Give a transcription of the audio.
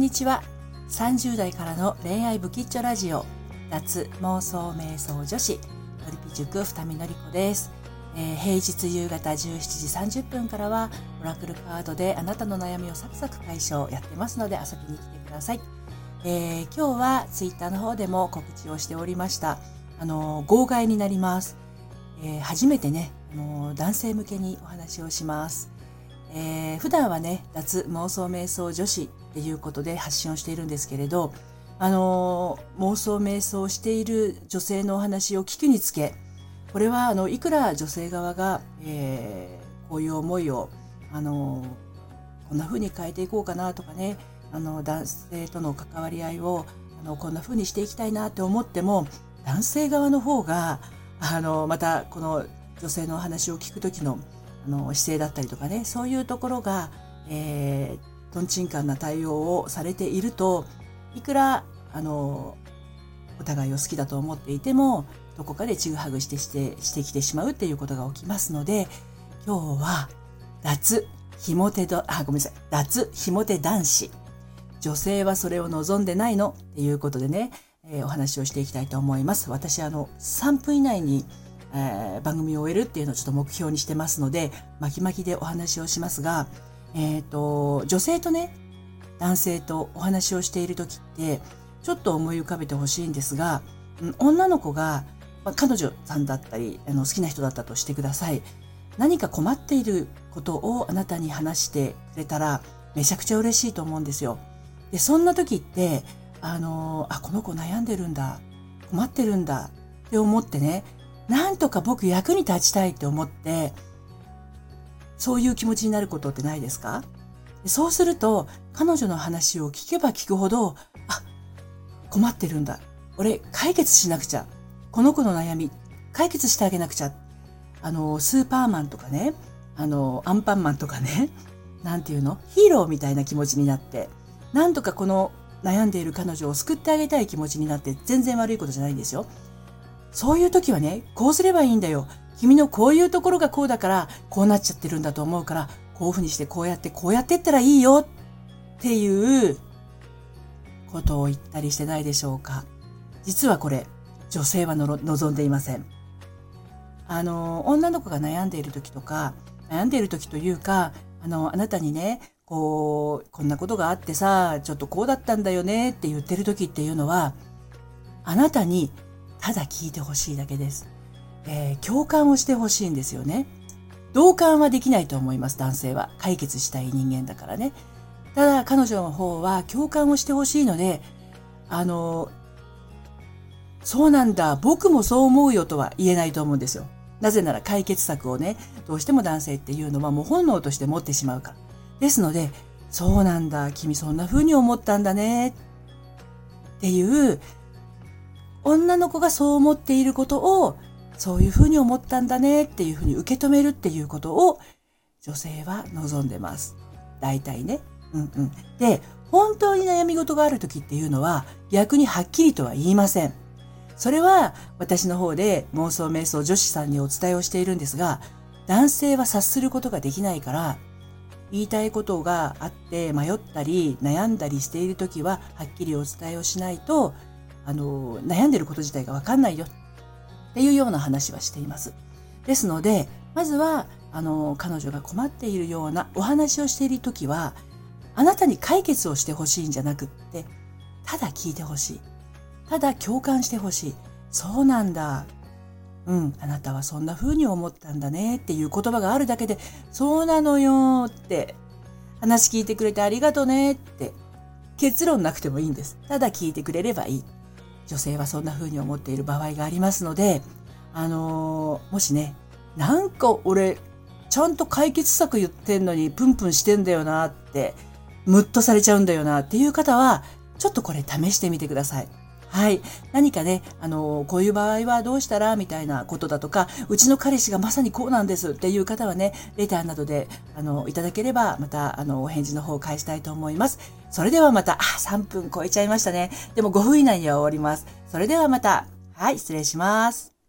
んにちは。30代からの恋愛ブキッチョラジオ。脱妄想瞑想女子。のりぴ塾二見のりこです、えー、平日夕方17時30分からはオラクルカードであなたの悩みをサクサク解消やってますので遊びに来てください、えー、今日はツイッターの方でも告知をしておりました。あの号外になります、えー、初めてねあの男性向けにお話をします。えー、普段はね脱妄想瞑想女子っていうことで発信をしているんですけれど、あの、妄想瞑想している女性のお話を聞くにつけこれはあのいくら女性側が、えー、こういう思いを、あの、こんな風に変えていこうかなとかねあの男性との関わり合いをあのこんな風にしていきたいなって思っても男性側の方があのまたこの女性のお話を聞く時のあの姿勢だったりとかねそういうところが、えー、とんちんかんな対応をされているといくらあのお互いを好きだと思っていてもどこかでちぐはぐしてしてしてきてしまうっていうことが起きますので今日は脱ひも手どあごめんなさい。脱ひも手男子。女性はそれを望んでないの？っていうことでね、えー、お話をしていきたいと思います。私あの3分以内にえー、番組を終えるっていうのをちょっと目標にしてますので巻き巻きでお話をしますが、えーと、女性とね男性とお話をしている時ってちょっと思い浮かべてほしいんですが、女の子が、まあ、彼女さんだったりあの好きな人だったとしてください何か困っていることをあなたに話してくれたらめちゃくちゃ嬉しいと思うんですよ。でそんな時ってあのあこの子悩んでるんだ困ってるんだって思ってねなんとか僕役に立ちたいって思って、そういう気持ちになることってないですか？そうすると、彼女の話を聞けば聞くほど、あ、困ってるんだ。俺、解決しなくちゃ。この子の悩み、解決してあげなくちゃ。あの、スーパーマンとかね、あの、アンパンマンとかね、なんていうの？ヒーローみたいな気持ちになって、なんとかこの悩んでいる彼女を救ってあげたい気持ちになって、全然悪いことじゃないんですよ。そういう時はね、こうすればいいんだよ。君のこういうところがこうだから、こうなっちゃってるんだと思うから、こういうふうにしてこうやってこうやってったらいいよっていうことを言ったりしてないでしょうか。実はこれ、女性は望んでいません。あの、女の子が悩んでいる時とか、悩んでいる時というか、あの、あなたにね、こう、こんなことがあってさ、ちょっとこうだったんだよねって言ってる時っていうのは、あなたにただ聞いてほしいだけです。えー、共感をしてほしいんですよね。同感はできないと思います、男性は。解決したい人間だからね。ただ、彼女の方は共感をしてほしいので、あの、そうなんだ、僕もそう思うよとは言えないと思うんですよ。なぜなら解決策をね、どうしても男性っていうのはもう本能として持ってしまうから。ですので、そうなんだ、君そんな風に思ったんだね、っていう女の子がそう思っていることをそういうふうに思ったんだねっていうふうに受け止めるっていうことを女性は望んでます。大体ね。うんうん。で、本当に悩み事がある時っていうのは逆にはっきりとは言いません。それは私の方で妄想瞑想女子さんにお伝えをしているんですが、男性は察することができないから、言いたいことがあって迷ったり悩んだりしている時ははっきりお伝えをしないとあの悩んでること自体がわかんないよっていうような話はしています。ですので、まずはあの彼女が困っているようなお話をしている時は、あなたに解決をしてほしいんじゃなくって、ただ聞いてほしい。ただ共感してほしい。そうなんだ。うん、あなたはそんな風に思ったんだねっていう言葉があるだけで、そうなのよって、話聞いてくれてありがとねって、結論なくてもいいんです。ただ聞いてくれればいい。女性はそんな風に思っている場合がありますので、あのー、もしね、なんか俺、ちゃんと解決策言ってんのにプンプンしてんだよなって、ムッとされちゃうんだよなっていう方は、ちょっとこれ試してみてください。はい。何かね、あの、こういう場合はどうしたらみたいなことだとか、うちの彼氏がまさにこうなんですっていう方はね、レターなどで、あの、いただければ、また、あの、お返事の方を返したいと思います。それではまた、あ、3分超えちゃいましたね。でも5分以内には終わります。それではまた、はい、失礼します。